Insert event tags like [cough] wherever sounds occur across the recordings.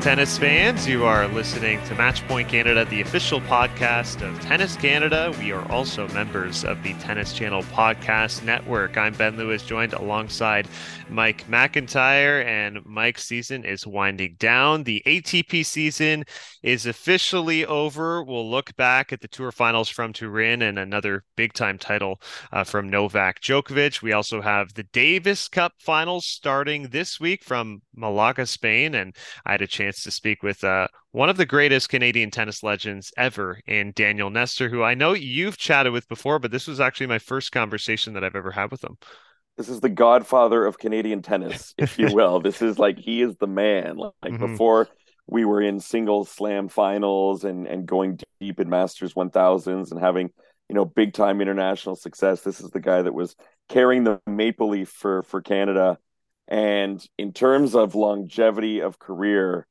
Tennis fans, you are listening to Matchpoint Canada, the official podcast of Tennis Canada. We are also members of the Tennis Channel Podcast Network. I'm Ben Lewis, joined alongside Mike McIntyre, and Mike's season is winding down. The ATP season is officially over. We'll look back at the tour finals from Turin and another big time title uh, from Novak Djokovic. We also have the Davis Cup finals starting this week from Malaga, Spain, and I had a chance to speak with uh, one of the greatest Canadian tennis legends ever in Daniel Nestor, who I know you've chatted with before, but this was actually my first conversation that I've ever had with him. This is the godfather of Canadian tennis, if you [laughs] will. this is like he is the man. Like mm-hmm. before we were in single slam finals and and going deep in Masters 1000s and having, you know, big time international success. This is the guy that was carrying the maple leaf for for Canada and in terms of longevity of career,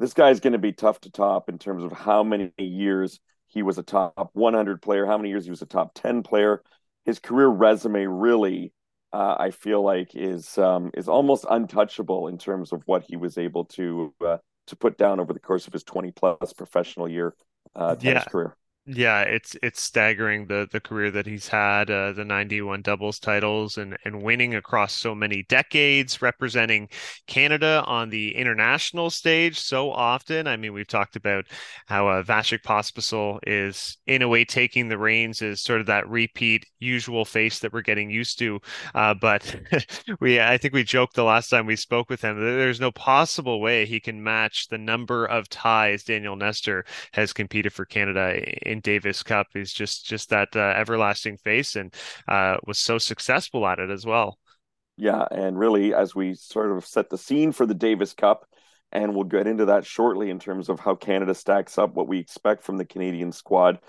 this guy's going to be tough to top in terms of how many years he was a top 100 player, how many years he was a top 10 player. His career resume really, uh, I feel like, is um, is almost untouchable in terms of what he was able to uh, to put down over the course of his 20 plus professional year uh, tennis yeah. career. Yeah, it's it's staggering the the career that he's had, uh, the 91 doubles titles and and winning across so many decades, representing Canada on the international stage so often. I mean, we've talked about how uh, Vasek Pospisil is in a way taking the reins as sort of that repeat usual face that we're getting used to. Uh, but [laughs] we, I think we joked the last time we spoke with him there's no possible way he can match the number of ties Daniel Nestor has competed for Canada in Davis Cup. He's just just that uh, everlasting face, and uh, was so successful at it as well. Yeah, and really, as we sort of set the scene for the Davis Cup, and we'll get into that shortly in terms of how Canada stacks up, what we expect from the Canadian squad,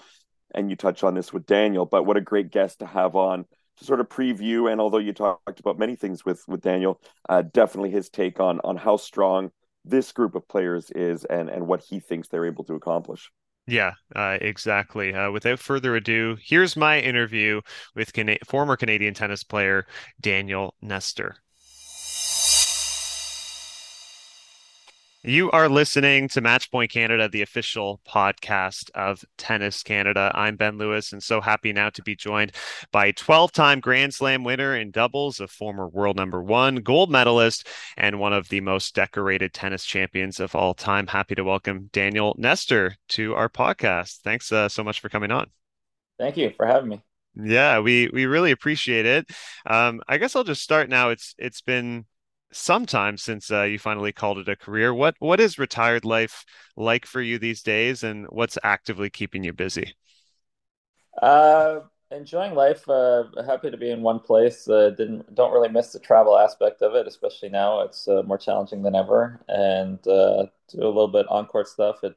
and you touch on this with Daniel. But what a great guest to have on to sort of preview. And although you talked about many things with with Daniel, uh, definitely his take on on how strong this group of players is and and what he thinks they're able to accomplish. Yeah, uh, exactly. Uh, without further ado, here's my interview with Can- former Canadian tennis player Daniel Nestor. You are listening to Matchpoint Canada, the official podcast of Tennis Canada. I'm Ben Lewis, and so happy now to be joined by 12 time Grand Slam winner in doubles, a former world number one, gold medalist, and one of the most decorated tennis champions of all time. Happy to welcome Daniel Nestor to our podcast. Thanks uh, so much for coming on. Thank you for having me. Yeah, we we really appreciate it. Um, I guess I'll just start now. It's it's been some time since uh, you finally called it a career. What what is retired life like for you these days, and what's actively keeping you busy? Uh, enjoying life. Uh, happy to be in one place. Uh, didn't don't really miss the travel aspect of it, especially now. It's uh, more challenging than ever, and uh, do a little bit on court stuff at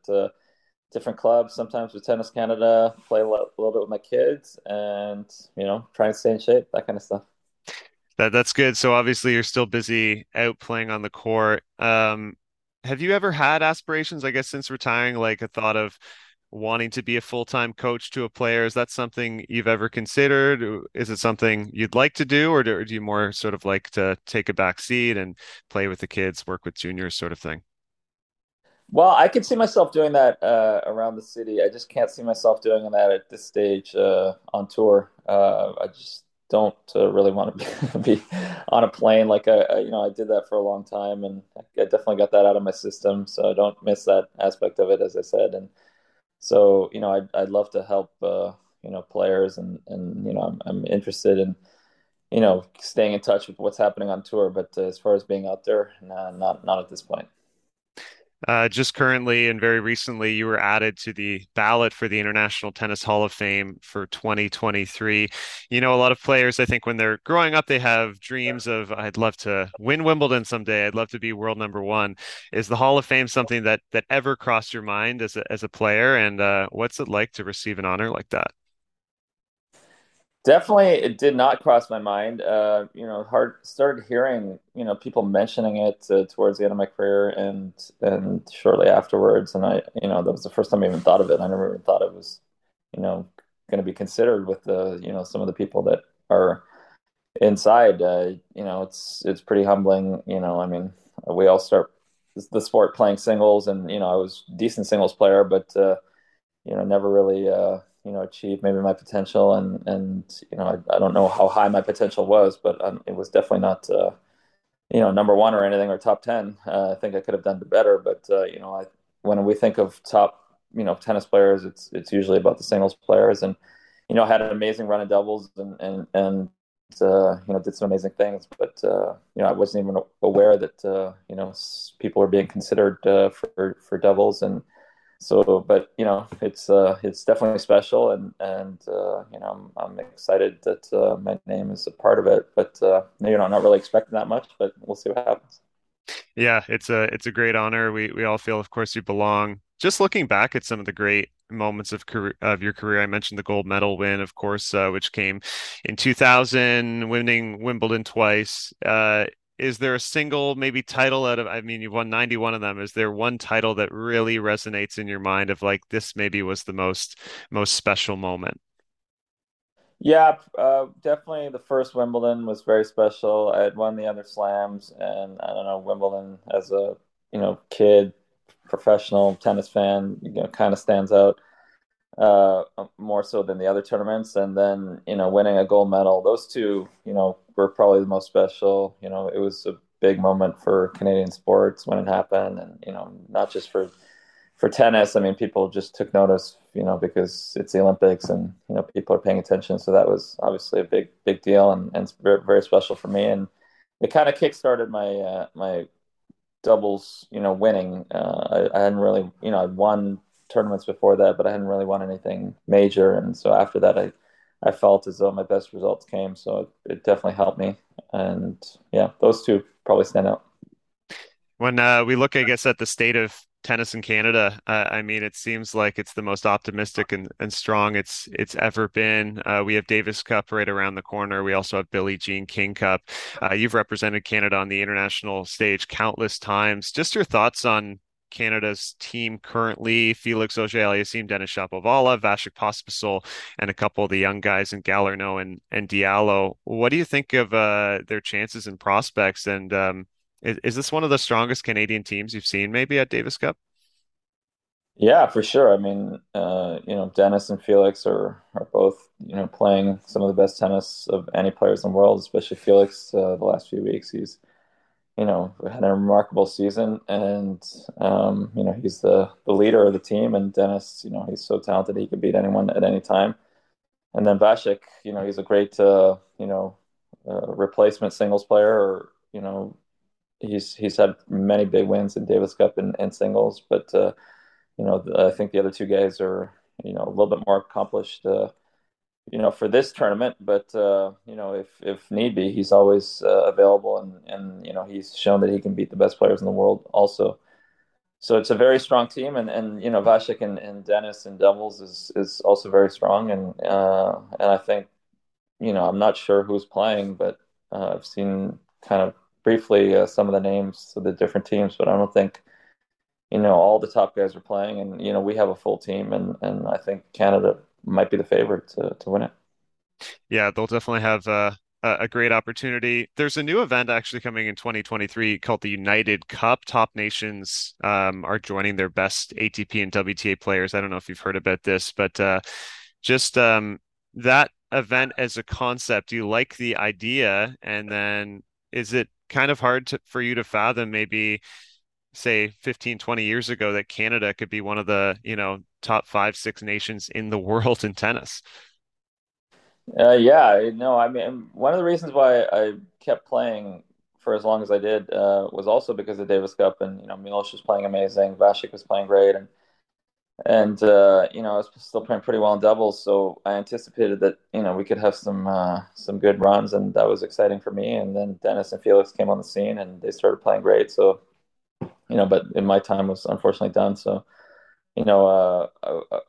different clubs. Sometimes with Tennis Canada, play a a little bit with my kids, and you know, try and stay in shape. That kind of stuff. That that's good. So obviously you're still busy out playing on the court. Um, have you ever had aspirations, I guess, since retiring, like a thought of wanting to be a full-time coach to a player? Is that something you've ever considered? Is it something you'd like to do, or do, or do you more sort of like to take a back seat and play with the kids, work with juniors, sort of thing? Well, I could see myself doing that uh, around the city. I just can't see myself doing that at this stage uh, on tour. Uh, I just don't uh, really want to [laughs] be, on a plane. Like I, I, you know, I did that for a long time, and I definitely got that out of my system. So I don't miss that aspect of it, as I said. And so, you know, I'd, I'd love to help, uh, you know, players, and and you know, I'm, I'm interested in, you know, staying in touch with what's happening on tour. But uh, as far as being out there, nah, not not at this point. Uh, just currently and very recently, you were added to the ballot for the International Tennis Hall of Fame for 2023. You know, a lot of players, I think, when they're growing up, they have dreams of, I'd love to win Wimbledon someday. I'd love to be world number one. Is the Hall of Fame something that that ever crossed your mind as a, as a player? And uh, what's it like to receive an honor like that? Definitely, it did not cross my mind. Uh, you know, hard started hearing you know people mentioning it uh, towards the end of my career and and shortly afterwards, and I you know that was the first time I even thought of it. I never even thought it was you know going to be considered with the you know some of the people that are inside. Uh, you know, it's it's pretty humbling. You know, I mean, we all start the sport playing singles, and you know I was decent singles player, but uh, you know never really uh, you know achieved maybe my potential, and and you know I, I don't know how high my potential was, but um, it was definitely not uh, you know number one or anything or top ten. Uh, I think I could have done better, but uh, you know I, when we think of top you know tennis players, it's it's usually about the singles players, and you know had an amazing run of doubles and and and uh, you know did some amazing things, but uh, you know I wasn't even aware that uh, you know people were being considered uh, for for doubles, and so but you know it's uh, it's definitely special, and and uh, you know I'm, I'm excited that my name is a part of it, but you know I'm not really expecting that much, but we'll see what happens. Yeah, it's a it's a great honor. We we all feel, of course, you belong. Just looking back at some of the great moments of career of your career. I mentioned the gold medal win, of course, uh, which came in 2000, winning Wimbledon twice. Uh, is there a single maybe title out of? I mean, you've won 91 of them. Is there one title that really resonates in your mind of like this maybe was the most most special moment? Yeah, uh, definitely. The first Wimbledon was very special. I had won the other slams, and I don't know Wimbledon as a you know kid professional tennis fan, you know, kind of stands out uh, more so than the other tournaments. And then, you know, winning a gold medal, those two, you know, were probably the most special. You know, it was a big moment for Canadian sports when it happened, and you know, not just for for tennis. I mean, people just took notice, you know, because it's the Olympics and you know people are paying attention. So that was obviously a big big deal and and very, very special for me. And it kind of kickstarted my uh, my doubles, you know, winning. Uh, I, I, hadn't really, you know, I'd won tournaments before that, but I hadn't really won anything major. And so after that, I, I felt as though my best results came. So it, it definitely helped me. And yeah, those two probably stand out. When uh, we look, I guess, at the state of tennis in Canada. Uh, I mean, it seems like it's the most optimistic and, and strong it's it's ever been. Uh, we have Davis Cup right around the corner. We also have Billie Jean King Cup. Uh, you've represented Canada on the international stage countless times. Just your thoughts on Canada's team currently: Felix Auger-Aliassime, Denis Shapovalov, Vasek Pospisil, and a couple of the young guys in Galarneau and and Diallo. What do you think of uh, their chances and prospects? And um, is, is this one of the strongest Canadian teams you've seen maybe at Davis Cup? Yeah, for sure. I mean, uh, you know, Denis and Felix are are both you know playing some of the best tennis of any players in the world. Especially Felix, uh, the last few weeks, he's you know had a remarkable season, and um, you know he's the the leader of the team. And Denis, you know, he's so talented he could beat anyone at any time. And then Vasek, you know, he's a great uh, you know uh, replacement singles player, or you know he's he's had many big wins in Davis Cup and, and singles, but uh, you know I think the other two guys are you know a little bit more accomplished. Uh, you know, for this tournament, but uh, you know, if if need be, he's always uh, available, and and you know, he's shown that he can beat the best players in the world also. So it's a very strong team, and and you know, Vasek and, and Denis and Devils is is also very strong, and uh, and I think, you know, I'm not sure who's playing, but uh, I've seen kind of briefly uh, some of the names of the different teams, but I don't think you know all the top guys are playing, and you know we have a full team, and and I think Canada might be the favorite to to win it. Yeah, they'll definitely have a great opportunity. There's a new event actually coming in 2023 called the United Cup. Top nations um, are joining their best ATP and WTA players. I don't know if you've heard about this, but uh, just um, that event as a concept, do you like the idea? And then is it kind of hard to, for you to fathom maybe say 15 20 years ago that canada could be one of the you know top five six nations in the world in tennis uh, yeah no i mean one of the reasons why i kept playing for as long as i did uh, was also because of davis cup and you know milos was playing amazing vasek was playing great and and uh, you know I was still playing pretty well in doubles, so I anticipated that you know we could have some uh, some good runs, and that was exciting for me. And then Denis and Felix came on the scene, and they started playing great. So you know, but in my time was unfortunately done. So you know, uh,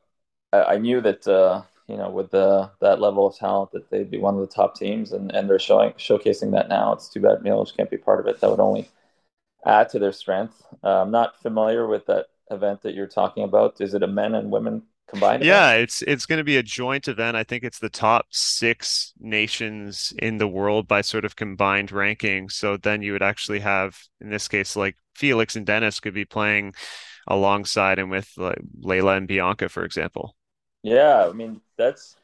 I, I, knew that uh, you know with the that level of talent that they'd be one of the top teams, and and they're showing showcasing that now. It's too bad Milos can't be part of it. That would only add to their strength. Uh, I'm not familiar with that event that you're talking about? Is it a men and women combined? Yeah, event? it's it's going to be a joint event. I think it's the top six nations in the world by sort of combined ranking. So then you would actually have, in this case, like Felix and Denis could be playing alongside and with like Leylah and Bianca, for example. Yeah, I mean that's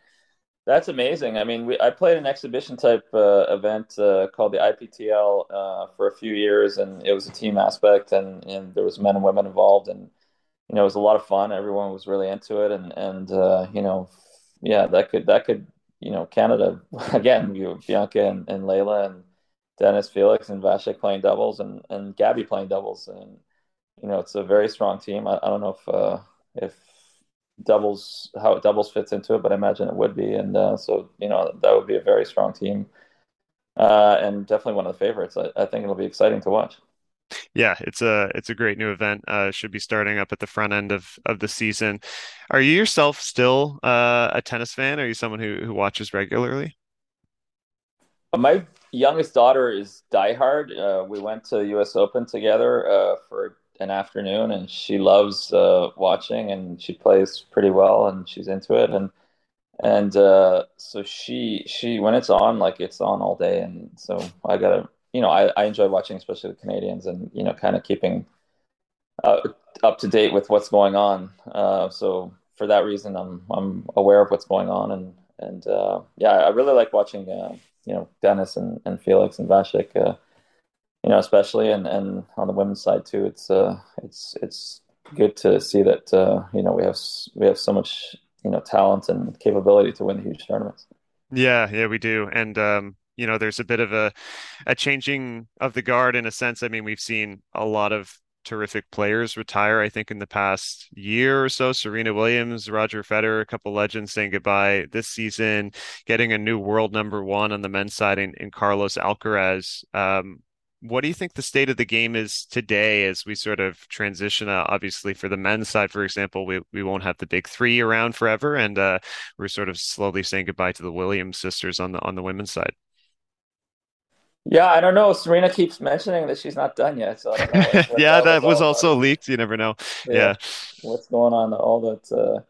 that's amazing. I mean, we, I played an exhibition type uh, event uh, called the IPTL uh, for a few years, and it was a team aspect, and, and there was men and women involved, and you know, it was a lot of fun. Everyone was really into it, and and uh, you know, yeah, that could that could you know, Canada [laughs] again, you Bianca and, and Leylah and Denis Felix and Vasek playing doubles, and and Gabby playing doubles, and you know, it's a very strong team. I, I don't know if uh, if doubles how it doubles fits into it, but I imagine it would be. And uh, so you know that would be a very strong team, uh, and definitely one of the favorites. I, I, think it'll be exciting to watch. Yeah, it's a it's a great new event. Uh, should be starting up at the front end of of the season. Are you yourself still uh, a tennis fan? Are you someone who who watches regularly? My youngest daughter is diehard. Uh, we went to the U.S. Open together uh, for an afternoon, and she loves uh, watching, and she plays pretty well, and she's into it, and and uh, so she she when it's on, like it's on all day, and so I gotta, you know, I, I enjoy watching, especially the Canadians, and you know, kind of keeping uh, up to date with what's going on. Uh, so for that reason, I'm I'm aware of what's going on, and and uh, yeah, I really like watching, uh, you know, Denis and, and Felix and Vasek you know, especially and, and on the women's side too. It's uh, it's it's good to see that uh, you know we have we have so much you know talent and capability to win huge tournaments. Yeah, yeah, we do, and um, you know, there's a bit of a a changing of the guard in a sense. I mean, we've seen a lot of terrific players retire. I think in the past year or so, Serena Williams, Roger Federer, a couple legends saying goodbye this season, getting a new world number one on the men's side in, in Carlos Alcaraz. Um, what do you think the state of the game is today as we sort of transition? Uh, obviously, for the men's side, for example, we, we won't have the big three around forever, and uh, we're sort of slowly saying goodbye to the Williams sisters on the on the women's side. Yeah, I don't know. Serena keeps mentioning that she's not done yet. So [laughs] yeah, that was also leaked. You never know. Yeah. yeah. What's going on? All that uh,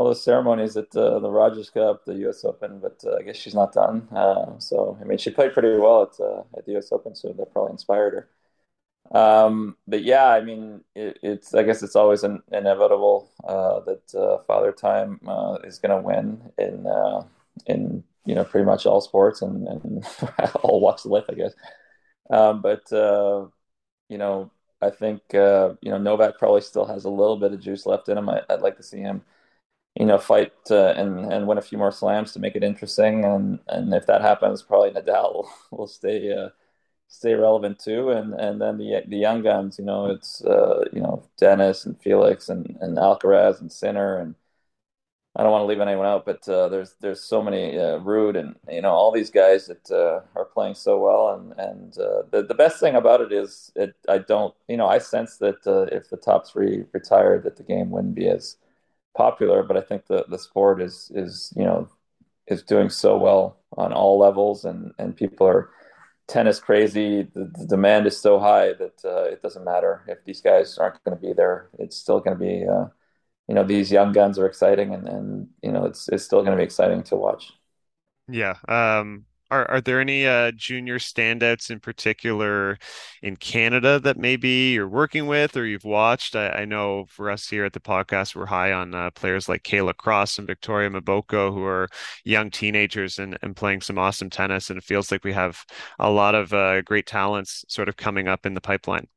all those ceremonies at uh, the Rogers Cup, the U.S. Open, but uh, I guess she's not done. Uh, so I mean, she played pretty well at uh, at the U.S. Open, so that probably inspired her. Um, but yeah, I mean, it, it's I guess it's always an, inevitable uh, that Father Time is going to win in in you know pretty much all sports and, and [laughs] all walks of life, I guess. Um, but you know, I think you know Novak probably still has a little bit of juice left in him. I, I'd like to see him you know, fight and and win a few more slams to make it interesting. And and if that happens, probably Nadal will, [laughs] will stay uh, stay relevant too. And and then the the young guns, you know, it's uh, you know Denis and Felix and and Alcaraz and Sinner and I don't want to leave anyone out, but uh, there's there's so many uh, Ruud and you know all these guys that uh, are playing so well, and and the the best thing about it is it I don't you know I sense that if the top three retired, that the game wouldn't be as popular, but I think the the sport is is you know is doing so well on all levels, and and people are tennis crazy. The, the demand is so high that uh, it doesn't matter if these guys aren't going to be there. It's still going to be uh, you know these young guns are exciting, and and you know it's it's still going to be exciting to watch. Yeah. Um, are are there any uh, junior standouts in particular in Canada that maybe you're working with or you've watched? I, I know for us here at the podcast, we're high on uh, players like Kayla Cross and Victoria Mboko, who are young teenagers and, and playing some awesome tennis. And it feels like we have a lot of uh, great talents sort of coming up in the pipeline.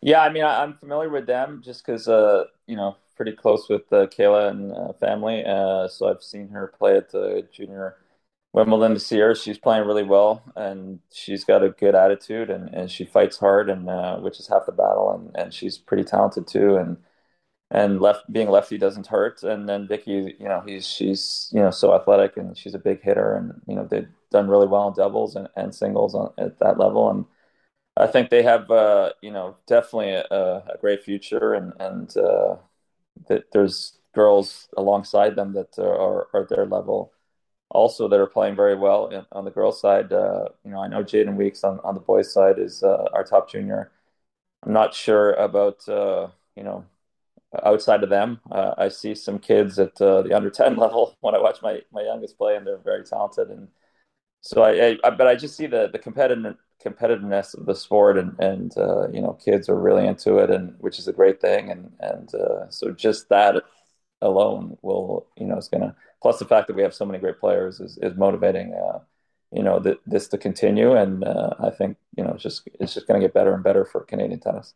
Yeah, I mean, I, am familiar with them just because, uh, you know, pretty close with uh, Kayla and uh, family. So I've seen her play at the junior Wimbledon this year. She's playing really well, and she's got a good attitude, and, and she fights hard, and uh, which is half the battle. And, and she's pretty talented too. And and left being lefty doesn't hurt. And then Vicky, you know, he's she's you know so athletic, and she's a big hitter, and you know they've done really well in doubles and, and singles on, at that level. And I think they have uh, you know definitely a, a great future, and and uh, that there's girls alongside them that are, are at their level also that are playing very well in, on the girls' side. Uh, you know, I know Jaden Weekes on, on the boys' side is uh, our top junior. I'm not sure about uh, you know outside of them, uh, I see some kids at uh, the under 10 [laughs] level when I watch my, my youngest play, and they're very talented. And so I, I but I just see the, the competitive competitiveness of the sport and, and uh, you know, kids are really into it and which is a great thing. And, and so just that alone will, you know, it's going to, plus the fact that we have so many great players is, is motivating, uh, you know, th- this to continue. And uh, I think, you know, it's just, it's just going to get better and better for Canadian tennis.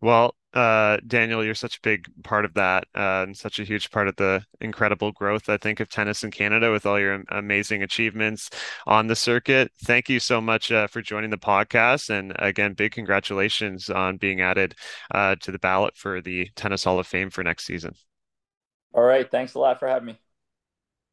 Well, uh, Daniel, you're such a big part of that uh, and such a huge part of the incredible growth, I think, of tennis in Canada with all your amazing achievements on the circuit. Thank you so much uh, for joining the podcast. And again, big congratulations on being added uh, to the ballot for the Tennis Hall of Fame for next season. All right. Thanks a lot for having me.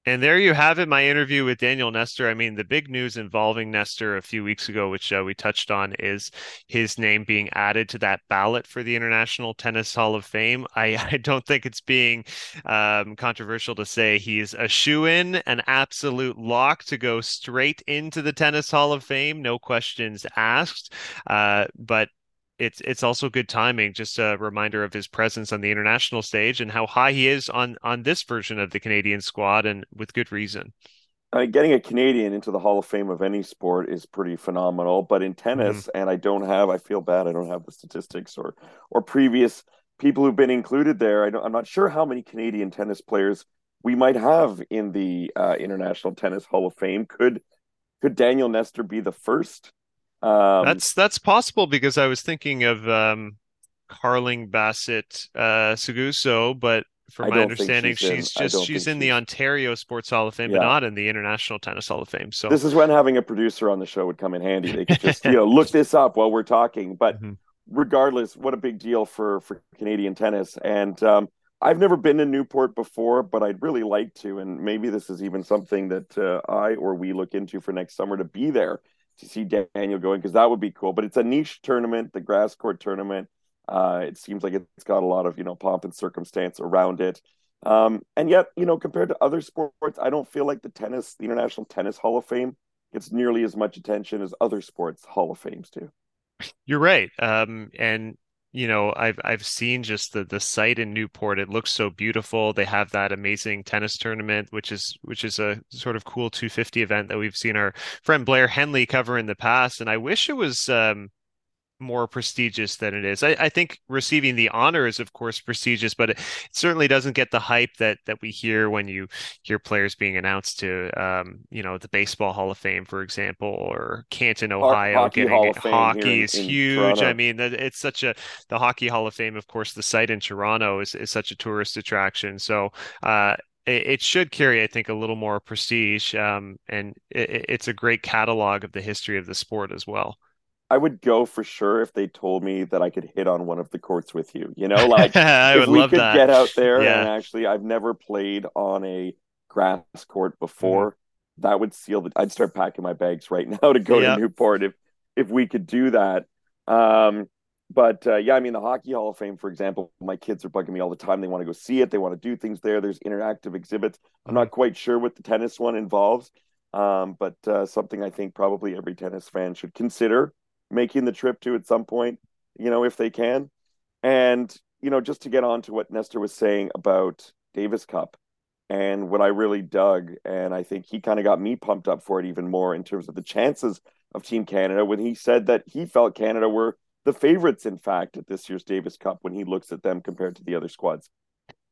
And there you have it, my interview with Daniel Nestor. I mean, the big news involving Nestor a few weeks ago, which uh, we touched on, is his name being added to that ballot for the International Tennis Hall of Fame. I, [laughs] I don't think it's being um, controversial to say he's a shoe in, an absolute lock to go straight into the Tennis Hall of Fame, no questions asked. Uh, but it's it's also good timing. Just a reminder of his presence on the international stage and how high he is on on this version of the Canadian squad, and with good reason. Uh, getting a Canadian into the Hall of Fame of any sport is pretty phenomenal. But in tennis, mm-hmm. and I don't have, I feel bad, I don't have the statistics or or previous people who've been included there. I am not sure how many Canadian tennis players we might have in the uh, International Tennis Hall of Fame. Could could Daniel Nestor be the first? Um, that's that's possible because I was thinking of um, Carling Bassett uh, Seguso, but from my understanding, she's, she's just she's in she's... the Ontario Sports Hall of Fame, yeah. but not in the International Tennis Hall of Fame. So this is when having a producer on the show would come in handy. They could just you know look this up while we're talking. But mm-hmm. regardless, what a big deal for for Canadian tennis. And um, I've never been to Newport before, but I'd really like to. And maybe this is even something that uh, I or we look into for next summer to be there to see Daniel going because that would be cool. But it's a niche tournament, the grass court tournament. Uh, it seems like it's got a lot of you know pomp and circumstance around it. Um, and yet, you know, compared to other sports, I don't feel like the tennis, the International Tennis Hall of Fame, gets nearly as much attention as other sports Hall of Fames do. You're right. Um, and you know i've i've seen just the the site in newport it looks so beautiful they have that amazing tennis tournament which is which is a sort of cool 250 event that we've seen our friend blair henley cover in the past and i wish it was um more prestigious than it is. I, I, think receiving the honor is, of course, prestigious, but it, certainly doesn't get the hype that that we hear when you hear players being announced to, um, you know, the Baseball Hall of Fame, for example, or Canton, Ohio, hockey getting hockey is in huge. Toronto. I mean, it's such a the Hockey Hall of Fame, of course, the site in Toronto is, is such a tourist attraction. So uh, it should carry, I think, a little more prestige, um, and it, it's a great catalog of the history of the sport as well. I would go for sure if they told me that I could hit on one of the courts with you. You [laughs] know, like if we could that. get out there yeah. and actually, I've never played on a grass court before. Mm-hmm. That would seal the. I'd start packing my bags right [laughs] now to go to Newport if if we could do that. Um, but uh, yeah, I mean, the Hockey Hall of Fame, for example, my kids are bugging me all the time. They want to go see it. They want to do things there. There's interactive exhibits. I'm not mm-hmm. quite sure what the tennis one involves, um, but uh, something I think probably every tennis fan should consider making the trip to at some point, you know, if they can. And, you know, just to get on to what Nestor was saying about Davis Cup and what I really dug, and I think he kind of got me pumped up for it even more in terms of the chances of Team Canada when he said that he felt Canada were the favorites, in fact, at this year's Davis Cup when he looks at them compared to the other squads.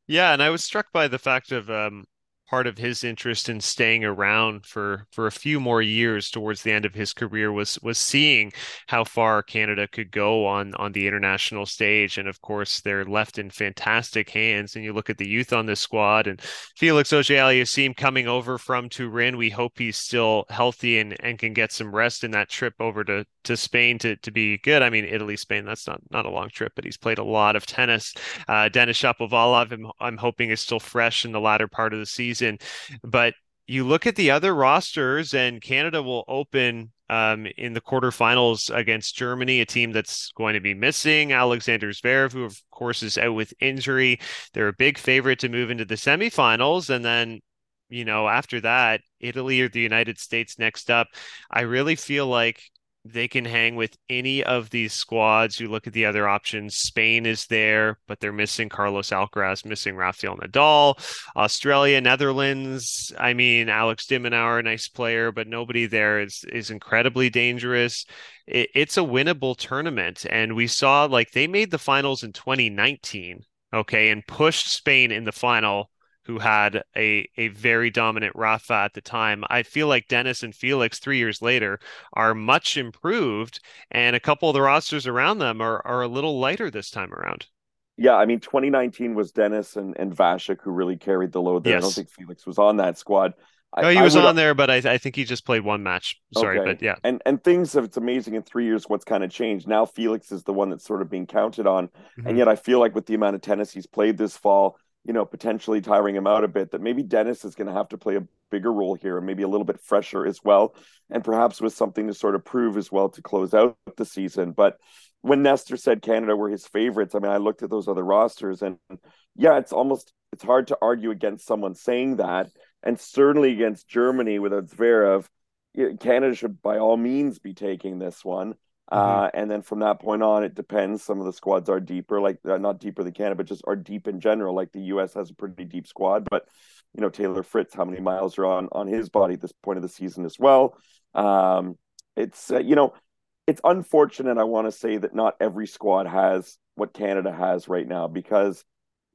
Yeah, and I was struck by the fact of um, part of his interest in staying around for for a few more years towards the end of his career was was seeing how far Canada could go on on the international stage. And of course they're left in fantastic hands. And you look at the youth on this squad and Felix Auger-Aliassime coming over from Turin. We hope he's still healthy and and can get some rest in that trip over to to Spain to to be good I mean Italy Spain that's not not a long trip but he's played a lot of tennis uh, Denis Shapovalov I'm, I'm hoping is still fresh in the latter part of the season season. But you look at the other rosters, and Canada will open um, in the quarterfinals against Germany, a team that's going to be missing Alexander Zverev, who of course is out with injury. They're a big favorite to move into the semifinals, and then you know after that, Italy or the United States next up. I really feel like they can hang with any of these squads. You look at the other options. Spain is there, but they're missing Carlos Alcaraz, missing Rafael Nadal. Australia, Netherlands. I mean, Alex de Minaur, nice player, but nobody there is is incredibly dangerous. It, it's a winnable tournament, and we saw like they made the finals in 2019. Okay, and pushed Spain in the final who had a a very dominant Rafa at the time. I feel like Denis and Felix three years later are much improved, and a couple of the rosters around them are are a little lighter this time around. Yeah, I mean, 2019 was Denis and, and Vasek who really carried the load there. Yes. I don't think Felix was on that squad. I, no, he was on there, but I, I think he just played one match. Sorry, okay. but yeah. And and things have it's amazing in three years what's kind of changed. Now Felix is the one that's sort of being counted on, mm-hmm. and yet I feel like with the amount of tennis he's played this fall, you know, potentially tiring him out a bit, that maybe Denis is going to have to play a bigger role here and maybe a little bit fresher as well. And perhaps with something to sort of prove as well to close out the season. But when Nestor said Canada were his favorites, I mean, I looked at those other rosters and yeah, it's almost, it's hard to argue against someone saying that. And certainly against Germany without Zverev, Canada should by all means be taking this one. Mm-hmm. Uh, and then from that point on, it depends. Some of the squads are deeper, like uh, not deeper than Canada, but just are deep in general. Like the U.S. has a pretty deep squad, but you know Taylor Fritz, how many miles are on on his body at this point of the season as well? Um, it's uh, you know it's unfortunate. I want to say that not every squad has what Canada has right now because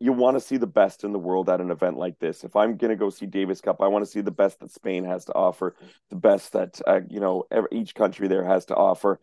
you want to see the best in the world at an event like this. If I'm going to go see Davis Cup, I want to see the best that Spain has to offer, the best that uh, you know every, each country there has to offer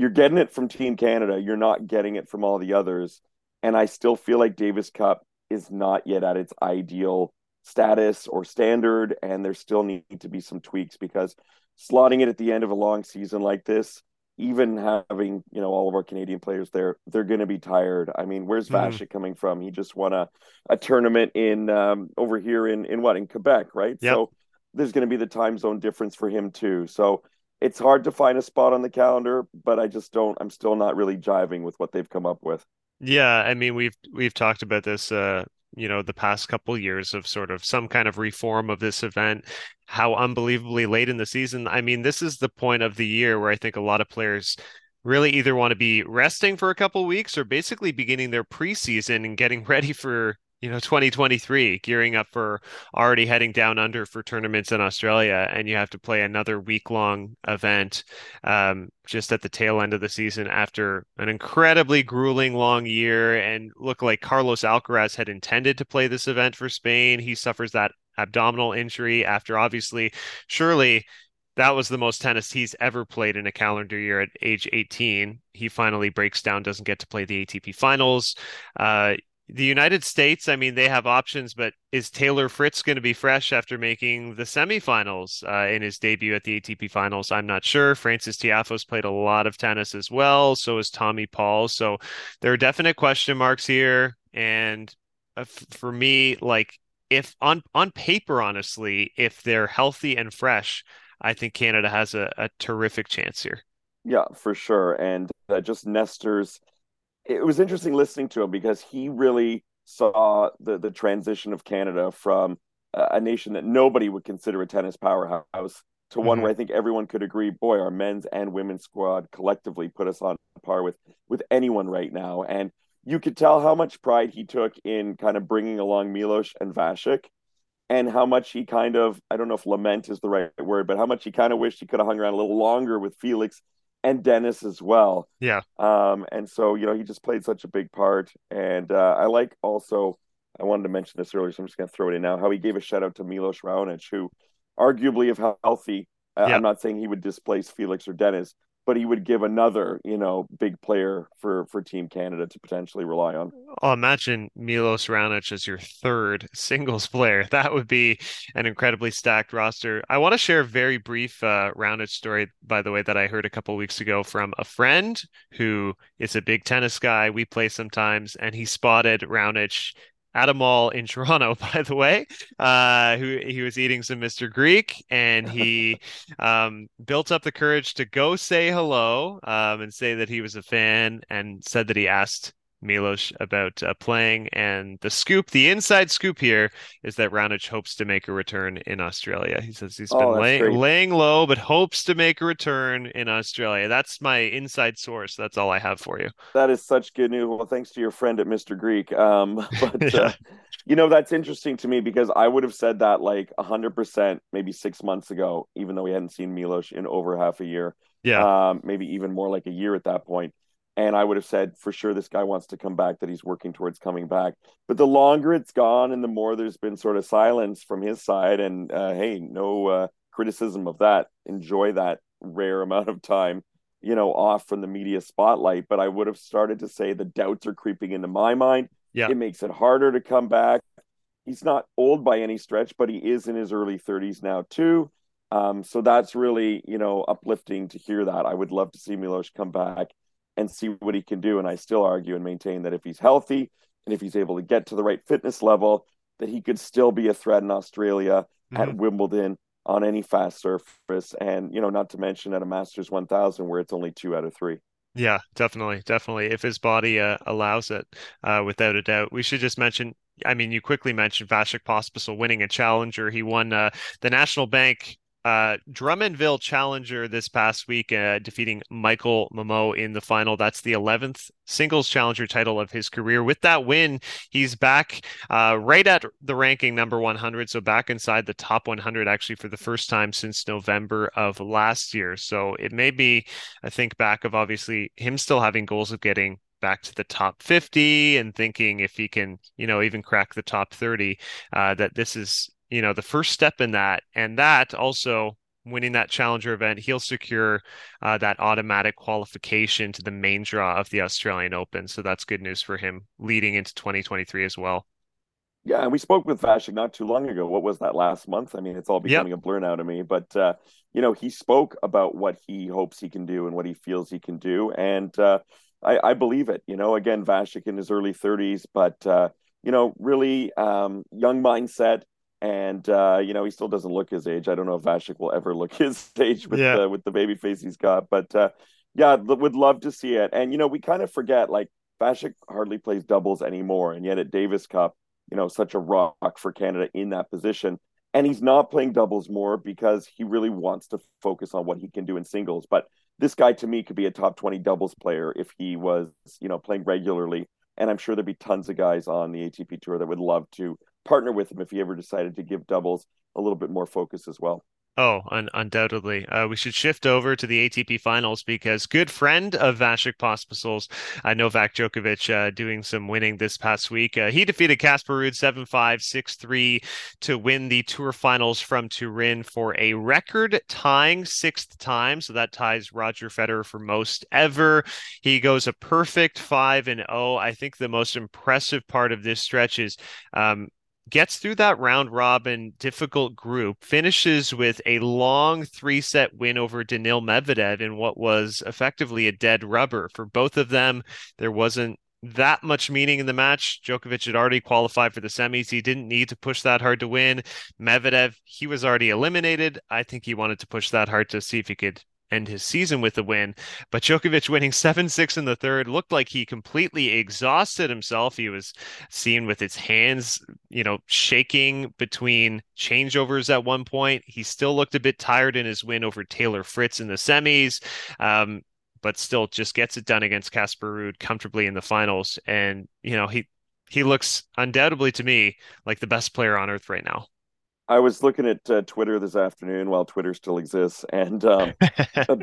you're getting it from Team Canada. You're not getting it from all the others. And I still feel like Davis Cup is not yet at its ideal status or standard. And there still need to be some tweaks because slotting it at the end of a long season like this, even having, you know, all of our Canadian players there, they're going to be tired. I mean, where's mm. Vasek coming from? He just won a, a tournament in um, over here in, in what, in Quebec, right? Yep. So there's going to be the time zone difference for him too. So it's hard to find a spot on the calendar, but I just don't. I'm still not really jiving with what they've come up with. Yeah, I mean we've we've talked about this. Uh, you know, the past couple years of sort of some kind of reform of this event. How unbelievably late in the season. I mean, this is the point of the year where I think a lot of players really either want to be resting for a couple weeks or basically beginning their preseason and getting [laughs] ready for you know 2023 gearing up for already heading down under for tournaments in australia and you have to play another week long event um, just at the tail end of the season after an incredibly grueling long year and look like carlos alcaraz had intended to play this event for spain he suffers that abdominal injury after obviously surely that was the most tennis he's ever played in a calendar year at age 18. He finally breaks down, doesn't get to play the ATP finals. Uh, the United States, I mean, they have options, but is Taylor Fritz going to be fresh after making the semifinals uh, in his debut at the ATP finals? I'm not sure. Frances Tiafoe's played a lot of tennis as well. So is Tommy Paul. So there are definite question marks here. And uh, for me, like if on, on paper, honestly, if they're healthy and fresh, I think Canada has a, a terrific chance here. Yeah, for sure. And uh, just Nestor's it was interesting listening to him because he really saw the the transition of Canada from a nation that nobody would consider a tennis powerhouse to mm-hmm. one where I think everyone could agree, boy, our men's and women's squad collectively put us on par with with anyone right now. And you could tell how much pride he took in kind of bringing along Milos and Vasek and how much he kind of I don't know if lament is the right word, but how much he kind of wished he could have hung around a little longer with Felix and Denis as well. Yeah. Um, and so you know he just played such a big part, and uh, I like also I wanted to mention this earlier, so I'm just going to throw it in now. How he gave a shout out to Milos Raonic, who arguably, if healthy, uh, yeah. I'm not saying he would displace Felix or Denis, but he would give another, you know, big player for for Team Canada to potentially rely on. Oh, imagine Milos Raonic as your third [laughs] singles player. That would be an incredibly stacked roster. I want to share a very brief uh, Raonic story, by the way, that I heard a couple weeks ago from a friend who is a big tennis guy. We play sometimes, and he spotted Raonic at a mall in Toronto, [laughs] by the way, uh, who he was eating some Mr. Greek, and he [laughs] um, built up the courage to go say hello um, and say that he was a fan, and said that he asked Milos about uh, playing. And the scoop, the inside scoop here, is that Raonic hopes to make a return in Australia. He says he's oh, been lay- laying low, but hopes to make a return in Australia. That's my inside source. That's all I have for you. That is such good news. Well, thanks to your friend at Mr. Greek. Um, [laughs] [laughs] but yeah. uh, you know that's interesting to me because I would have said that like hundred percent maybe six months ago, even though we hadn't seen Milos in over half a year. Yeah, um, maybe even more like a year at that point. And I would have said for sure this guy wants to come back, that he's working towards coming back. But the longer it's gone and the more there's been sort of silence from his side, and uh, hey, no uh, criticism of that. Enjoy that rare [laughs] amount of time, you know, off from the media spotlight. But I would have started to say the doubts are creeping into my mind. Yeah. It makes it harder to come back. He's not old by any stretch, but he is in his early 30s now, too. Um, so that's really, you know, uplifting to hear that. I would love to see Milos come back and see what he can do. And I still argue and maintain that if he's healthy and if he's able to get to the right fitness level, that he could still be a threat in Australia mm-hmm. at Wimbledon on any fast surface. And, you know, not to mention at a Masters 1000 where it's only two out of three. Yeah, definitely, definitely. If his body uh, allows it, uh, without a doubt. We should just mention. I mean, you quickly mentioned Vasek Pospisil winning a challenger. He won uh, the National Bank uh, Drummondville Challenger this past week, uh, defeating Michael Mmoh in the final. That's the 11th singles challenger title of his career. With that win, he's back uh, right at the ranking number 100. So back inside the top 100 actually for the first time since November of last year. So it may be, I think, back of obviously him still having goals of getting back to the top 50 and thinking if he can, you know, even crack the top 30, uh, that this is you know the first step in that and that also winning that challenger event he'll secure uh, that automatic qualification to the main draw of the australian open. So that's good news for him leading into 2023 as well. Yeah and we spoke with vasek not too long ago. What was that last month? I mean it's all becoming yep. a blur now to me but uh, you know he spoke about what he hopes he can do and what he feels he can do and uh, I, I, believe it. You know again Vasek in his early 30s but uh, you know really um, young mindset and uh, you know he still doesn't look his age. I don't know if Vasek will ever look [laughs] his age with yeah. the with the baby face he's got, but uh, yeah, would love to see it. And you know we kind of forget like Vasek hardly plays doubles anymore, and yet at Davis Cup, you know, such a rock for Canada in that position. And he's not playing doubles more because he really wants to focus on what he can do in singles. But this guy to me could be a top 20 doubles player if he was, you know, playing regularly. And I'm sure there'd be tons of guys on the ATP tour that would love to partner with him if he ever decided to give doubles a little bit more focus as well. Oh, un- undoubtedly. Uh, we should shift over to the ATP finals because good friend of Vasek Pospisil's, uh, Novak Djokovic, uh, doing some winning this past week. Uh, he defeated Casper Ruud 7 5, 6 3 to win the tour finals from Turin for a record tying sixth time. So that ties Roger Federer for most ever. He goes a perfect 5 and 0. I think the most impressive part of this stretch is um, gets through that round robin difficult group, finishes with a long three set win over Daniil Medvedev in what was effectively a dead rubber. For both of them, there wasn't that much meaning in the match. Djokovic had already qualified for the semis. He didn't need to push that hard to win. Medvedev, he was already eliminated. I think he wanted to push that hard to see if he could end his season with a win. But Djokovic winning 7 6 in the third looked like he completely exhausted himself. He was seen with his hands, you know, shaking between changeovers at one point. He still looked a bit tired in his win over Taylor Fritz in the semis. Um, but still just gets it done against Casper Ruud comfortably in the finals. And, you know, he he looks undoubtedly to me like the best player on earth right now. I was looking at uh, Twitter this afternoon while Twitter still exists, and um, [laughs]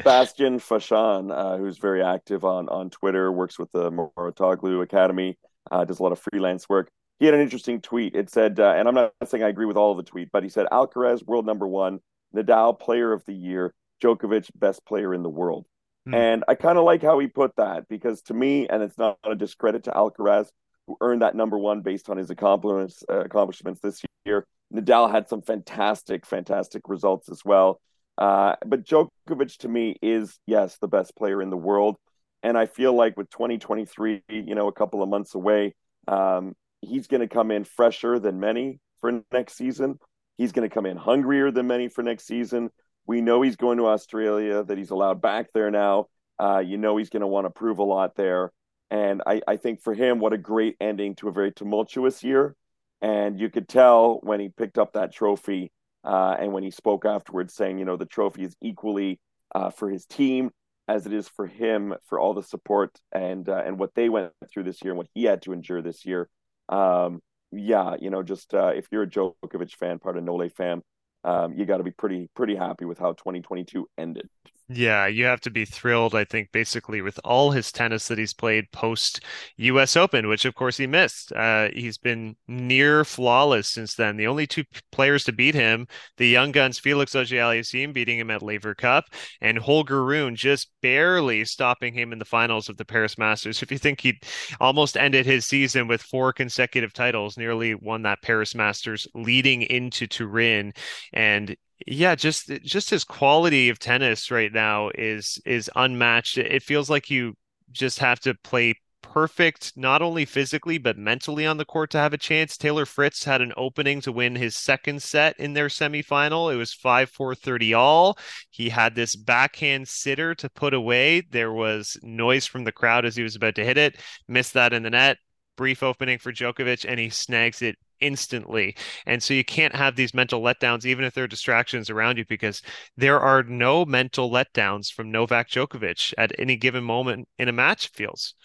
Bastien Fachan, uh, who's very active on on Twitter, works with the Mouratoglou Academy, uh, does a lot of freelance work. He had an interesting tweet. It said, uh, and I'm not saying I agree with all of the tweet, but he said Alcaraz world number one, Nadal player of the year, Djokovic best player in the world. Mm. And I kind of like how he put that because to me, and it's not a discredit to Alcaraz, who earned that number one based on his accomplishments uh, accomplishments this year Nadal had some fantastic, fantastic results as well. Uh, but Djokovic to me is, yes, the best player in the world. And I feel like with 2023, you know, a couple of months away, um, he's going to come in fresher than many for next season. He's going to come in hungrier than many for next season. We know he's going to Australia, that he's allowed back there now. Uh, you know, he's going to want to prove a lot there. And I, I think for him, what a great ending to a very tumultuous year. And you could tell when he picked up that trophy uh, and when he spoke afterwards, saying, you know, the trophy is equally uh, for his team as it is for him for all the support and uh, and what they went through this year and what he had to endure this year. Um, yeah, you know, just uh, if you're a Djokovic fan, part of Nole fam, um, you got to be pretty pretty happy with how 2022 ended. Yeah, you have to be thrilled, I think, basically with all his tennis that he's played post US Open, which of course he missed. Uh, he's been near flawless since then. The only two players to beat him, the young guns Felix Auger-Aliassime beating him at Laver Cup, and Holger Rune just barely stopping him in the finals of the Paris Masters. If you think he almost ended his season with four consecutive titles, nearly won that Paris Masters leading into Turin, and yeah, just eh, just his quality of tennis right now is is unmatched. It feels like you just have to play perfect, not only physically but mentally on the court to have a chance. Taylor Fritz had an opening to win his second set in their semifinal. It was 5-4 30 all. He had this backhand sitter to put away. There was noise from the crowd as he was about to hit it. Missed that in the net brief opening for Djokovic and he snags it instantly. And so you can't have these mental letdowns, even if there are distractions around you, because there are no mental letdowns from Novak Djokovic at any given moment in a match, feels.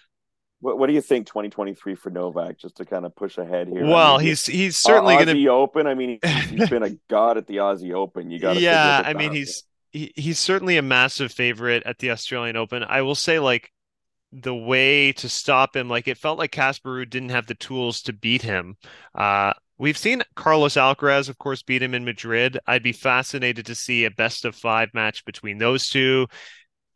What, what do you think 2023 for Novak? Just to kind of push ahead here. Well, I mean, he's he's certainly going to be Open. I mean, [laughs] he's been a god at the Aussie Open. You got yeah. I mean, he's he, he's certainly a massive favorite at the Australian Open. I will say, like the way to stop him, like it felt like Casper didn't have the tools to beat him. Uh, we've seen Carlos Alcaraz, of course, beat him in Madrid. I'd be fascinated to see a best of five match between those two.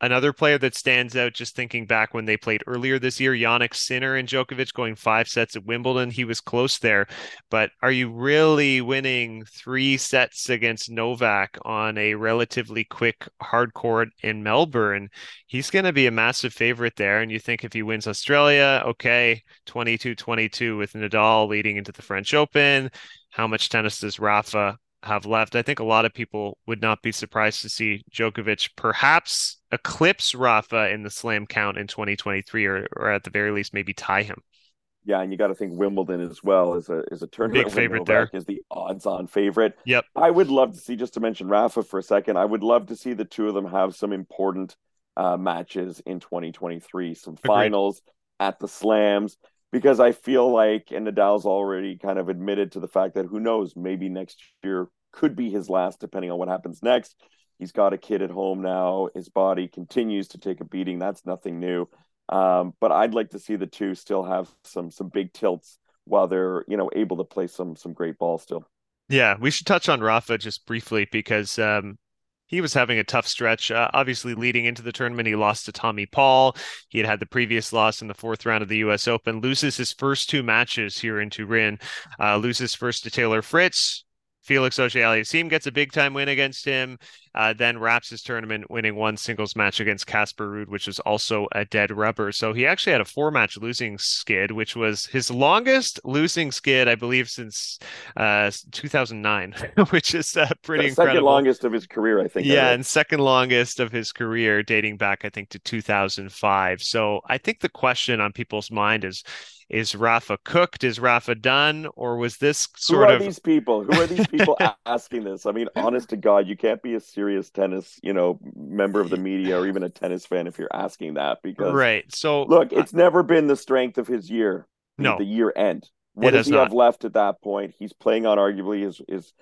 Another player that stands out, just thinking back when they played earlier this year, Jannik Sinner and Djokovic going five sets at Wimbledon. He was close there. But are you really winning three sets against Novak on a relatively quick hard court in Melbourne? He's going to be a massive favorite there. And you think if he wins Australia, okay, 22 22 with Nadal leading into the French Open. How much tennis does Rafa have left. I think a lot of people would not be surprised to see Djokovic perhaps eclipse Rafa in the slam count in 2023, or, or at the very least, maybe tie him. Yeah, and you got to think Wimbledon as well is a is a tournament big favorite there. Is the odds-on favorite. Yep. I would love to see just to mention Rafa for a second. I would love to see the two of them have some important uh, matches in 2023, some Agreed. finals at the slams because I feel like, and Nadal's already kind of admitted to the fact that who knows, maybe next year could be his last, depending on what happens next. He's got a kid at home now. His body continues to take a beating. That's nothing new. Um, but I'd like to see the two still have some some big tilts while they're you know able to play some some great ball still. Yeah, we should touch on Rafa just briefly because um, he was having a tough stretch. Uh, obviously, leading into the tournament, he lost to Tommy Paul. He had had the previous loss in the fourth round of the U.S. Open. Loses his first two matches here in Turin. Uh, loses first to Taylor Fritz, Felix Auger-Aliassime gets a big time win against him, uh, then wraps his tournament winning one singles match against Casper Ruud, which was also a dead rubber. So he actually had a four match losing skid, which was his longest losing skid, I believe, since uh, 2009, [laughs] which is uh, pretty the incredible. Second longest of his career, I think. Yeah, and second longest of his career, dating back, I think, to 2005. So I think the question on people's mind is is Rafa cooked? Is Rafa done? Or was this sort of? Who are of these people? Who are these people [laughs] asking this? I mean, honest to God, you can't be a serious tennis, you know, member of the [laughs] media or even a tennis fan if you're asking that because right. So look, it's never been the strength of his year. No, the year end. What does he not. have left at that point? He's playing on arguably his his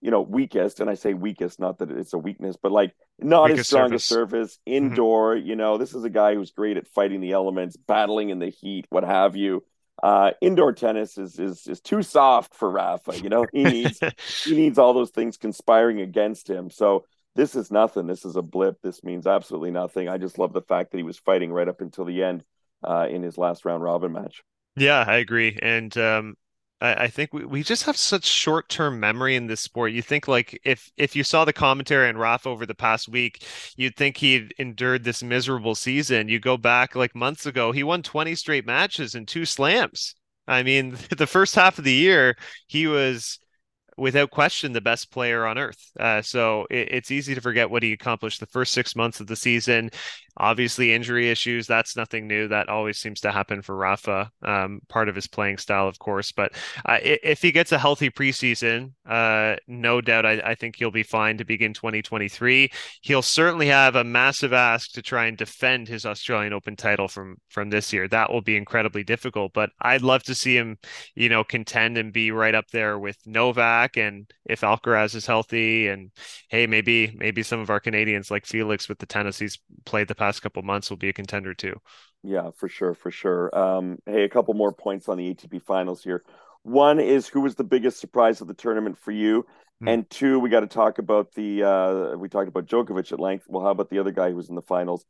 you know weakest, and I say weakest, not that it's a weakness, but like not weakest his strongest surface, surface mm-hmm. indoor. Mm-hmm. You know, this is a guy who's great at fighting the elements, battling in the heat, what have you. Uh, indoor tennis is is is too soft for Rafa. You know, he needs [laughs] he needs all those things conspiring against him. So this is nothing. This is a blip. This means absolutely nothing. I just love the fact that he was fighting right up until the end uh, in his last round robin match. Yeah, I agree. And um, I, I think we, we just have such short term memory in this sport. You think like if if you saw the commentary on Rafa over the past week, you'd think he'd endured this miserable season. You go back like months ago, he won 20 straight matches and two slams. I mean, [laughs] the first half of the year, he was without question the best player on earth. Uh, so it, it's easy to forget what he accomplished the first six months of the season. Obviously, injury issues, that's nothing new. That always seems to happen for Rafa, um, part of his playing style, of course. But uh, if he gets a healthy preseason, uh, no doubt I, I, think he'll be fine to begin 2023. He'll certainly have a massive ask to try and defend his Australian Open title from from this year. That will be incredibly difficult, but I'd love to see him, you know, contend and be right up there with Novak and if Alcaraz is healthy and hey, maybe maybe some of our Canadians like Felix with the tennis he's played the past couple months will be a contender too. Yeah, for sure, for sure. Um, hey, a couple more points on the ATP finals here. One is who was the biggest surprise of the tournament for you? Mm. And two, we got to talk about the uh, we talked about Djokovic at length. Well, how about the other guy who was in the finals,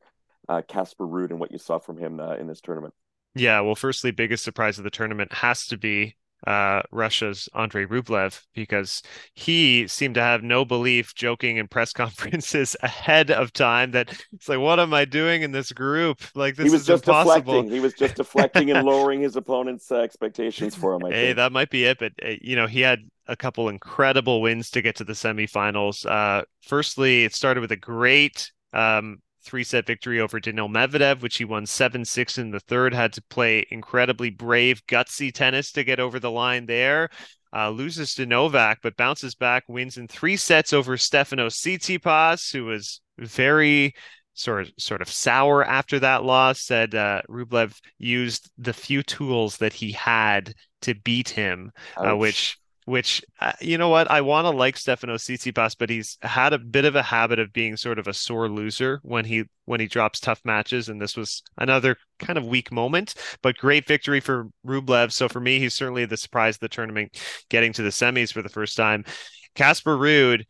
uh, Casper uh, Ruud, and what you saw from him uh, in this tournament? Yeah, well, firstly, biggest surprise of the tournament has to be uh, Russia's Andrei Rublev because he seemed to have no belief joking in press [laughs] conferences ahead of time that it's like, what am I doing in this group? Like this he was is just impossible. Deflecting. He was just deflecting and [laughs] lowering his opponent's uh, expectations for him. I hey, think. that might be it, but uh, you know, he had a couple incredible wins to get to the semifinals. Uh, firstly, it started with a great um, three set victory over Daniil Medvedev, which he won 7 6 in the third. Had to play incredibly brave, gutsy tennis to get over the line there. Uh, loses to Novak, but bounces back, wins in three sets over Stefano Tsitsipas, who was very sort of sort of sour after that loss. Said uh, Rublev used the few tools that he had to beat him, uh, which which uh, you know what I want to like Stefano Tsitsipas, but he's had a bit of a habit of being sort of a sore loser when he when he drops tough matches, and this was another kind of weak moment. But great victory for Rublev. So for me, he's certainly the surprise of the tournament, getting to the semis for the first time. Casper Ruud,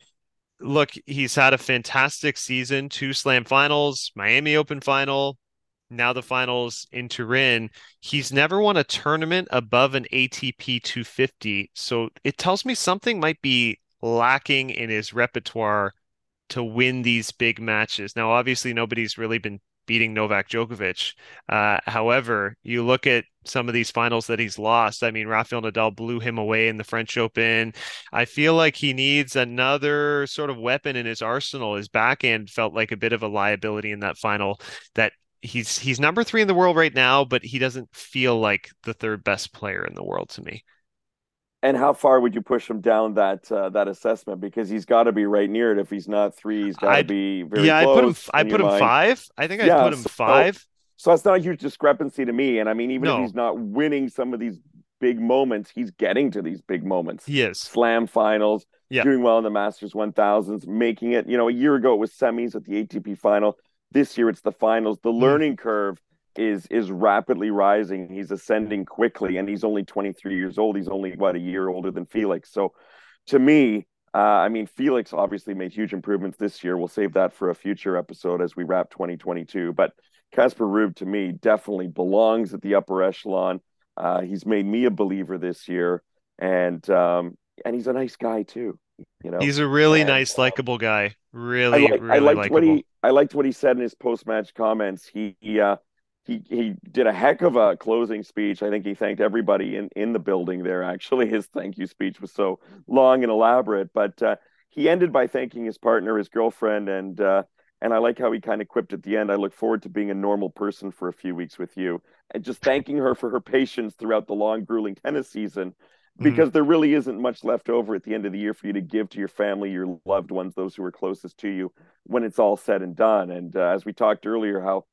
look, he's had a fantastic season, two Slam finals, Miami Open final, now the finals in Turin. He's never won a tournament above an ATP 250. So it tells me something might be lacking in his repertoire to win these big matches. Now, obviously, nobody's really been beating Novak Djokovic. Uh, however, you look at some of these finals that he's lost. I mean, Rafael Nadal blew him away in the French Open. I feel like he needs another sort of weapon in his arsenal. His backhand felt like a bit of a liability in that final that he's he's number three in the world right now, but he doesn't feel like the third best player in the world to me. And how far would you push him down that uh, that assessment? Because he's got to be right near it. If he's not three, he's got to be very yeah. I put him. I put him mind. five. I think I yeah, put him so, five. So that's not a huge discrepancy to me. And I mean, even no. if he's not winning some of these big moments, he's getting to these big moments. He is. Slam finals, yeah. doing well in the Masters 1000s, making it. You know, a year ago it was semis at the ATP final. This year it's the finals. The hmm. learning curve is is rapidly rising. He's ascending quickly, and he's only 23 years old. He's only what a year older than Felix. So, to me, uh, I mean, Felix obviously made huge improvements this year. We'll save that for a future episode as we wrap 2022. But Casper Ruud, to me, definitely belongs at the upper echelon. Uh, he's made me a believer this year, and um, and he's a nice guy too. You know, he's a really and, nice, likable guy. Really, I, like, really I liked likable. what he I liked what he said in his post match comments. He he, uh, he he did a heck of a closing speech. I think he thanked everybody in in the building there. Actually, [laughs] his thank you speech was so long and elaborate, but uh, he ended by thanking his partner, his girlfriend, and uh, and I like how he kind of quipped at the end. I look forward to being a normal person for a few weeks with you, and just thanking her for her patience throughout the long, grueling tennis season. Because mm. there really isn't much left over at the end of the year for you to give to your family, your loved ones, those who are closest to you when it's all said and done. And uh, as we talked earlier, how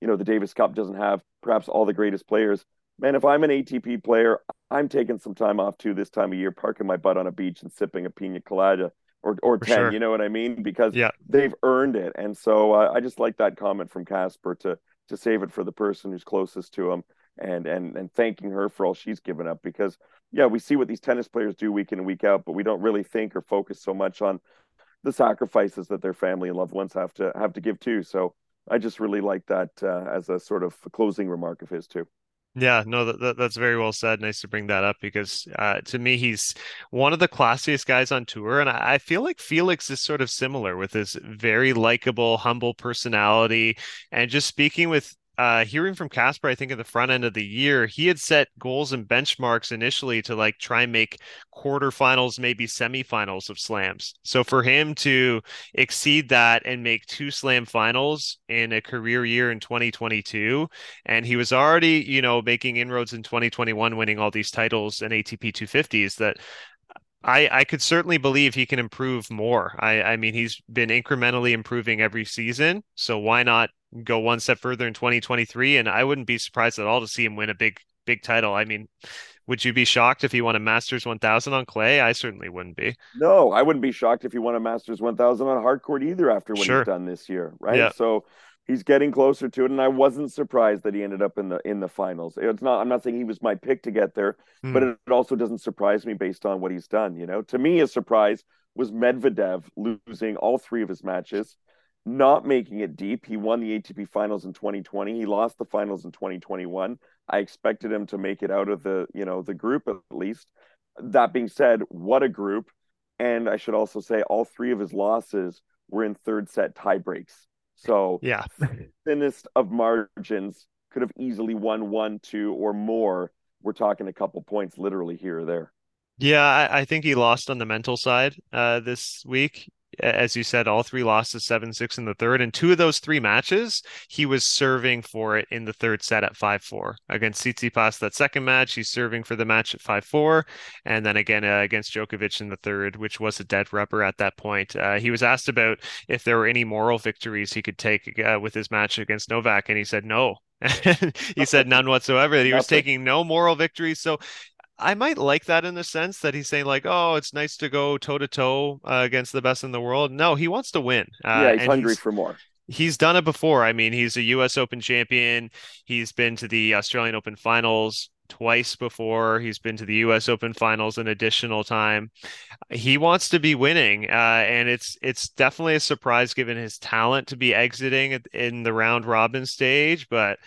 you know the Davis Cup doesn't have perhaps all the greatest players. Man, if I'm an ATP player, I'm taking some time off too this time of year, parking my butt on a beach and sipping a pina colada or or for ten. Sure. You know what I mean? Because yeah. they've earned it. And so uh, I just like that comment from Casper to to save it for the person who's closest to him and and and thanking her for all she's given up because yeah we see what these tennis players do week in and week out but we don't really think or focus so much on the sacrifices that their family and loved ones have to have to give too so i just really like that uh, as a sort of closing remark of his too yeah, no, that, that, that's very well said. Nice to bring that up because uh, to me, he's one of the classiest guys on tour. And I, I feel like Felix is sort of similar with his very likable, humble personality and just speaking with uh, hearing from Casper, I think at the front end of the year, he had set goals and benchmarks initially to like try and make quarterfinals, maybe semifinals of slams. So for him to exceed that and make two slam finals in a career year in 2022, and he was already, you know, making inroads in 2021, winning all these titles and ATP 250s that I, I could certainly believe he can improve more. I, I mean, he's been incrementally improving every season. So why not go one step further in 2023? And I wouldn't be surprised at all to see him win a big, big title. I mean, would you be shocked if he won a Masters 1000 on clay? I certainly wouldn't be. No, I wouldn't be shocked if he won a Masters 1000 on hard court either after what sure. he's done this year, right? Yeah. So he's getting closer to it and i wasn't surprised that he ended up in the in the finals. It's not i'm not saying he was my pick to get there mm. but it, also doesn't surprise me based on what he's done you know? To me a surprise was medvedev losing all three of his matches not making it deep. He won the atp finals in 2020 he lost the finals in 2021 i expected him to make it out of the you know the group at least. That being said what a group. And i should also say all three of his losses were in third set tie breaks so yeah, [laughs] thinnest of margins could have easily won one, two, or more. We're talking a couple points, literally here or there. Yeah, I, I think he lost on the mental side uh, this week as you said, all three losses seven six in the third, and two of those three matches he was serving for it in the third set at five four against Tsitsipas. That second match, he's serving for the match at five four, and then again uh, against Djokovic in the third, which was a dead rubber at that point. Uh, he was asked about if there were any moral victories he could take uh, with his match against Novak, and he said no. [laughs] he said none whatsoever. He was taking no moral victories. So I might like that in the sense that he's saying like, "Oh, it's nice to go toe to toe against the best in the world." No, he wants to win. Uh, yeah, he's hungry he's, for more. He's done it before. I mean, he's a U.S. Open champion. He's been to the Australian Open finals twice before. He's been to the U.S. Open finals an additional time. He wants to be winning, uh, and it's it's definitely a surprise given his talent to be exiting in the round robin stage. But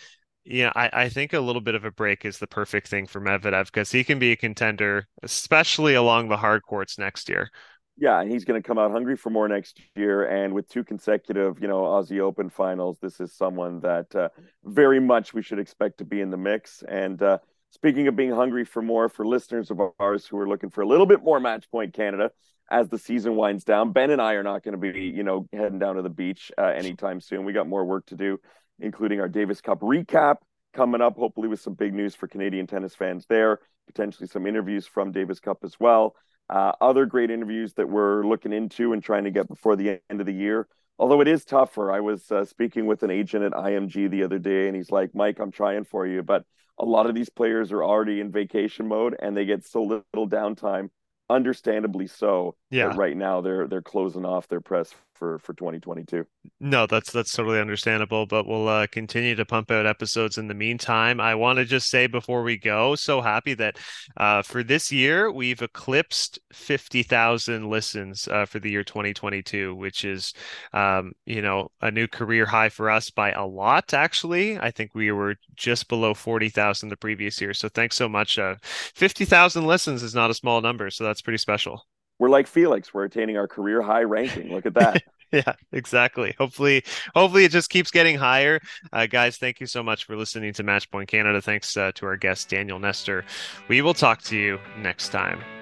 yeah, I, I think a little bit of a break is the perfect thing for Medvedev because he can be a contender, especially along the hard courts next year. Yeah, he's going to come out hungry for more next year. And with two consecutive, you know, Aussie Open finals, this is someone that uh, very much we should expect to be in the mix. And uh, speaking of being hungry for more, for listeners of ours who are looking for a little bit more Match Point Canada as the season winds down, Ben and I are not going to be, you know, heading down to the beach uh, anytime soon. We got more work to do including our Davis Cup recap coming up, hopefully with some big news for Canadian tennis fans there, potentially some interviews from Davis Cup as well. Uh, other great interviews that we're looking into and trying to get before the end of the year. Although it is tougher. I was uh, speaking with an agent at IMG the other day, and he's like, Mike, I'm trying for you. But a lot of these players are already in vacation mode and they get so little downtime understandably so. Yeah. Right now they're they're closing off their press for for 2022. No, that's that's totally understandable, but we'll uh, continue to pump out episodes in the meantime. I want to just say before we go, so happy that uh, for this year we've eclipsed 50,000 listens uh, for the year 2022, which is um, you know, a new career high for us by a lot actually. I think we were just below 40,000 the previous year. So thanks so much. Uh, 50,000 listens is not a small number, so that's pretty special we're like Felix. We're attaining our career high ranking. Look at that. [laughs] yeah, exactly. Hopefully, hopefully it just keeps getting higher. Uh, guys, thank you so much for listening to Matchpoint Canada. Thanks uh, to our guest Daniel Nestor. We will talk to you next time.